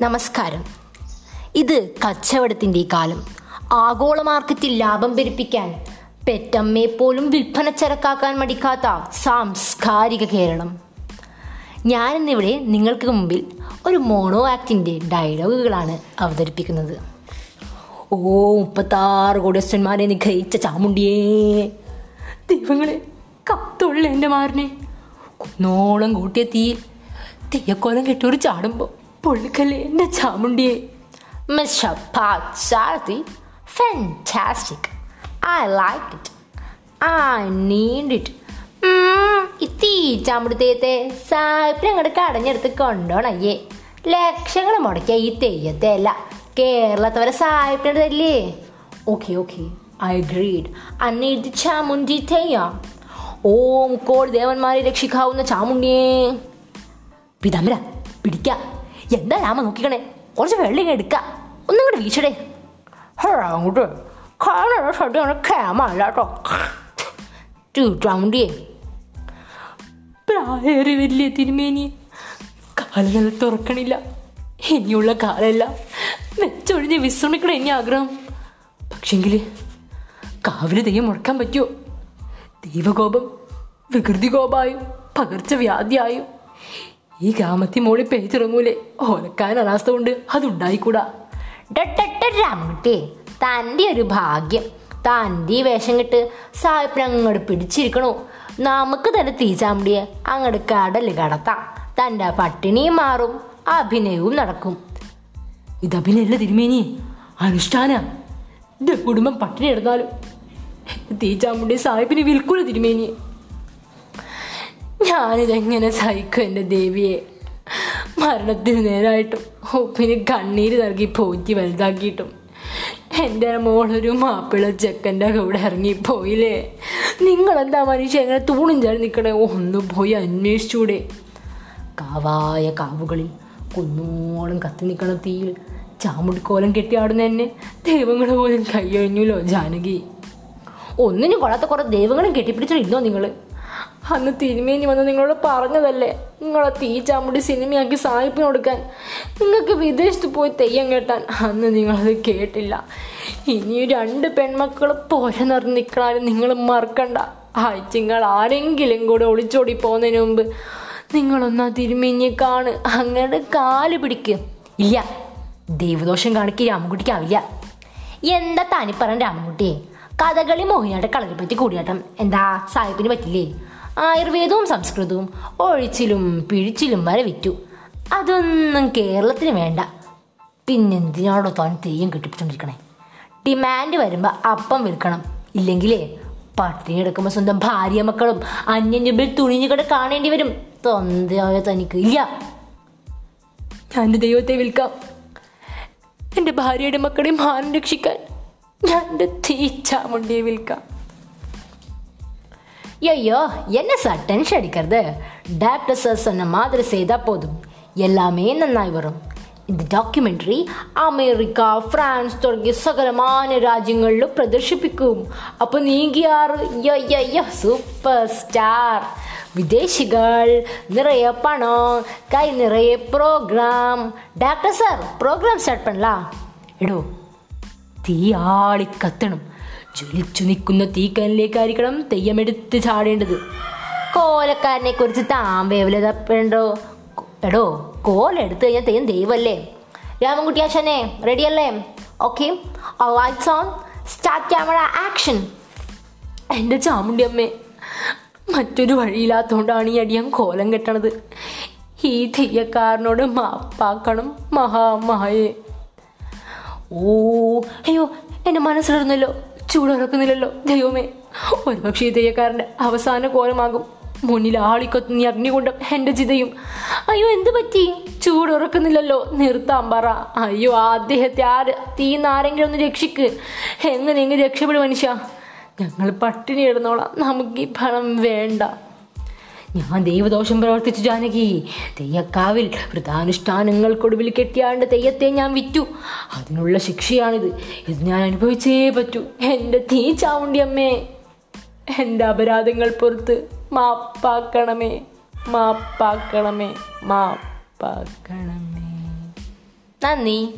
നമസ്കാരം. ഇത് കച്ചവടത്തിന്റെ കാലം. ആഗോള മാർക്കറ്റിൽ ലാഭം പെരുപ്പിക്കാൻ പെറ്റമ്മയെ പോലും വിൽപ്പന ചരക്കാക്കാൻ മടിക്കാത്ത സാംസ്കാരിക കേരളം. ഞാനിന്നിവിടെ നിങ്ങൾക്ക് മുമ്പിൽ ഒരു മോണോ ആക്ടിന്റെ ഡയലോഗുകളാണ് അവതരിപ്പിക്കുന്നത്. ഓ മുപ്പത്താറ് കോടിയസ്റ്റന്മാരെ നിഗ്രഹിച്ച ചാമുണ്ടിയേ. ദൈവങ്ങളെ കത്തുള്ള എന്റെ മാറിനെ. കുന്നോളം കൂട്ടിയ തീയിൽ തെയ്യക്കോലം കെട്ടൂർ ചാടുമ്പോൾ പൊള്ളിക്കല്ലേ എന്റെ ചാമുണ്ടിയെ mister I like it I need it ഇത്തി തീ ചാമുടുത്തേത്തെ സാഹിബിനെ അങ്ങോട്ട് കടഞ്ഞെടുത്ത് കൊണ്ടോണയ്യേ ലക്ഷങ്ങൾ മുടക്കിയ ഈ തെയ്യത്തെ അല്ല കേരളത്തവരെ സായിപ്പിനടുത്തല്ലേ ഓക്കെ ഓക്കെ ഐ ഗ്രീഡ് അന്നീത് ചാമുണ്ടി തെയ്യം. ഓം കോൾ ദേവന്മാരെ രക്ഷിക്കാവുന്ന ചാമുണ്ടിയേ പിതാമര പിടിക്ക. എന്താ രാമ നോക്കിക്കണേ? കുറച്ച് വെള്ളിങ്ങ എടുക്കാം. ഒന്നും കൂടെ വീശടേ. അങ്ങോട്ട് കാണാൻ ഷട്ടിയാണ് ക്യാമല്ല കേട്ടോ. ചാമുണ്ടിയേ പ്രായേറി വലിയ തിരുമേനി. തുറക്കണില്ല. ഇനിയുള്ള കാലെല്ലാം വെച്ചൊഴിഞ്ഞ് വിശ്രമിക്കണം ഇനി ആഗ്രഹം. പക്ഷെങ്കിൽ കാവിലെ തെയ്യം മുടക്കാൻ പറ്റുമോ ദൈവകോപം വികൃതി കോപായും പകർച്ചവ്യാധിയായും. ഈ ഗ്രാമത്തിൽ മോളിൽ പേച്ചിറങ്ങൂലേ ഓലക്കാൻ അനാസ്ഥ കൊണ്ട് അതുണ്ടായിക്കൂടാ. തന്റെ ഒരു ഭാഗ്യം. തന്റെ ഈ വേഷം കെട്ട് സാഹിബിനെ അങ്ങോട്ട് പിടിച്ചിരിക്കണു. നമുക്ക് തന്നെ തീച്ചാമ്പടിയെ അങ്ങോട്ട് കടൽ കടത്താം. തന്റെ പട്ടിണിയും മാറും അഭിനയവും നടക്കും. ഇത് അഭിനയല്ല തിരുമേനി അനുഷ്ഠാന. കുടുംബം പട്ടിണി എടുത്താലും തീച്ചാമ്പുണ്ടി സാഹിബിനെ വിൽക്കൂല തിരുമേനി. ഞാനിതെങ്ങനെ സഹിക്കും എന്റെ ദേവിയെ? മരണത്തിന് നേരായിട്ടും ഒപ്പിന് കണ്ണീര് നൽകി പോറ്റി വലുതാക്കിയിട്ടും. എന്റെ മോളൊരു മാപ്പിള ചെക്കന്റെ കൂടെ ഇറങ്ങിപ്പോയില്ലേ? നിങ്ങളെന്താ മനുഷ്യ എങ്ങനെ തൂണും ചേർന്ന് നിൽക്കണേ? ഒന്ന് പോയി അന്വേഷിച്ചൂടെ. കാവായ കാവുകളിൽ കുന്നോളം കത്തി നിൽക്കണ തീയിൽ ചാമുടിക്കോലം കെട്ടിയാടുന്ന എന്നെ ദൈവങ്ങൾ പോലും കൈയൊഴിഞ്ഞുല്ലോ ജാനകി? ഒന്നിനും കൊള്ളാത്ത കുറെ ദൈവങ്ങളും കെട്ടിപ്പിടിച്ചിരുന്നോ നിങ്ങൾ അന്ന് തിരുമേനി വന്ന് നിങ്ങളോട് പറഞ്ഞതല്ലേ? നിങ്ങളെ തീ ചാമുടി സിനിമയാക്കി സായിപ്പിന് കൊടുക്കാൻ. നിങ്ങൾക്ക് വിദേശത്ത് പോയി തെയ്യം കേട്ടാൻ. അന്ന് നിങ്ങളത് കേട്ടില്ല. ഇനി രണ്ട് പെൺമക്കൾ പോര നിറഞ്ഞ് നിൽക്കണാലും നിങ്ങൾ മറക്കണ്ട. ആഴ്ചങ്ങൾ ആരെങ്കിലും കൂടെ ഒളിച്ചോടി പോകുന്നതിന് മുമ്പ് നിങ്ങളൊന്നാ തിരുമേനിയെ കാണ്. അങ്ങനെ കാൽ പിടിക്ക്. ഇല്ല. ദൈവദോഷം കാണിക്ക്. രാമൻകുട്ടിക്കാവില്ല എന്താ താനി രാമൻകുട്ടി കഥകളി മോഹിനിയാട്ട കളരിപ്പറ്റി കൂടിയാട്ടം. എന്താ? സാഹിബിന് പറ്റില്ലേ? ആയുർവേദവും സംസ്കൃതവും ഒഴിച്ചിലും പിഴിച്ചിലും വരെ വിറ്റു. അതൊന്നും കേരളത്തിന് വേണ്ട. പിന്നെന്തിനാണോ താൻ തെയ്യം കെട്ടിപ്പിച്ചോണ്ടിരിക്കണേ ഡിമാൻഡ് വരുമ്പോൾ അപ്പം വിൽക്കണം. ഇല്ലെങ്കിലേ പട്ടിണി എടുക്കുമ്പോൾ സ്വന്തം ഭാര്യ മക്കളും അന്യൻ മുമ്പിൽ തുണിഞ്ഞു കട കാണേണ്ടി വരും. തൊന്തയായ തനിക്ക്. ഇല്ല. ഞാൻ ദൈവത്തെ വിൽക്കാം. എന്റെ ഭാര്യയുടെ മക്കളെയും മാനം രക്ഷിക്കാൻ ഞാൻ എന്റെ തീച്ചാമുണ്ടിയെ വിൽക്കാം. ஐயோ என்ன சார் டென்ஷன் அடிக்கிறது டாக்டர் சார் சொன்ன மாதிரி செய்தால் போதும் எல்லாமே நன்னாய் வரும் இந்த ഡോക്യുമെൻ്ററി അമേരിക്ക ഫ്രാൻസ് തുടങ്ങിയ സകലമാന രാജ്യങ്ങളിലും പ്രദർശിപ്പിക്കും അപ്പോൾ നീങ്കിയാറ് യോ സൂപ്പർ സ്റ്റാർ വിദേശികൾ നിറയെ പണം കൈ നിറയെ program doctor sir program start பண்ணலாம் എടോ തീ ആളി കത്തണം ജ്വലിച്ചു നിൽക്കുന്ന തീക്കനിലേക്കായിരിക്കണം തെയ്യമെടുത്ത് ചാടേണ്ടത്. കോലക്കാരനെ കുറിച്ച് താൻ തപ്പേണ്ടോ? എടോ കോല എടുത്തു കഴിഞ്ഞാൽ തെയ്യം ദൈവമല്ലേ രാമൻകുട്ടി ആശാനെ റെഡിയല്ലേ okay lights on start camera action എന്റെ ചാമുണ്ടി അമ്മേ മറ്റൊരു വഴിയില്ലാത്തതുകൊണ്ടാണ് ഈ അടിയാൻ കോലം കെട്ടണത്. ഈ തെയ്യക്കാരനോട് മാപ്പാക്കണം മഹാമായേ ഓ അയ്യോ എന്റെ മനസ്സിലിരുന്നല്ലോ. ചൂടുറക്കുന്നില്ലല്ലോ ദൈവമേ ഒരുപക്ഷെ ഈ അവസാന കോലമാകും. മുന്നിൽ ആളിക്കൊത്തുന്ന അഗ്നികുണ്ടം എന്റെ ചിതയും. അയ്യോ എന്ത് പറ്റി? ചൂടുറക്കുന്നില്ലല്ലോ. നിർത്താൻ പറ. അയ്യോ അദ്ദേഹത്തെ ആര്? തീ നാരെങ്കിലും ഒന്ന് രക്ഷിക്ക്. എങ്ങനെ എങ്ങനെ രക്ഷപ്പെടും മനുഷ്യ? ഞങ്ങൾ പട്ടിണി ഇടുന്നോളാം നമുക്ക് ഈ പണം വേണ്ട. ഞാൻ ദൈവദോഷം പ്രവർത്തിച്ചു ജാനകി. തെയ്യക്കാവിൽ വൃതാനുഷ്ഠാനങ്ങൾക്കൊടുവിൽ കെട്ടിയാണ്ട് തെയ്യത്തെ ഞാൻ വിറ്റു. അതിനുള്ള ശിക്ഷയാണിത്. ഇത് ഞാൻ അനുഭവിച്ചേ പറ്റൂ. എന്റെ തീ ചാവുണ്ടി അമ്മേ. എന്റെ അപരാധങ്ങൾ പുറത്ത് മാപ്പാക്കണമേ. മാപ്പാക്കണമേ. മാപ്പാക്കണമേ. നന്ദി.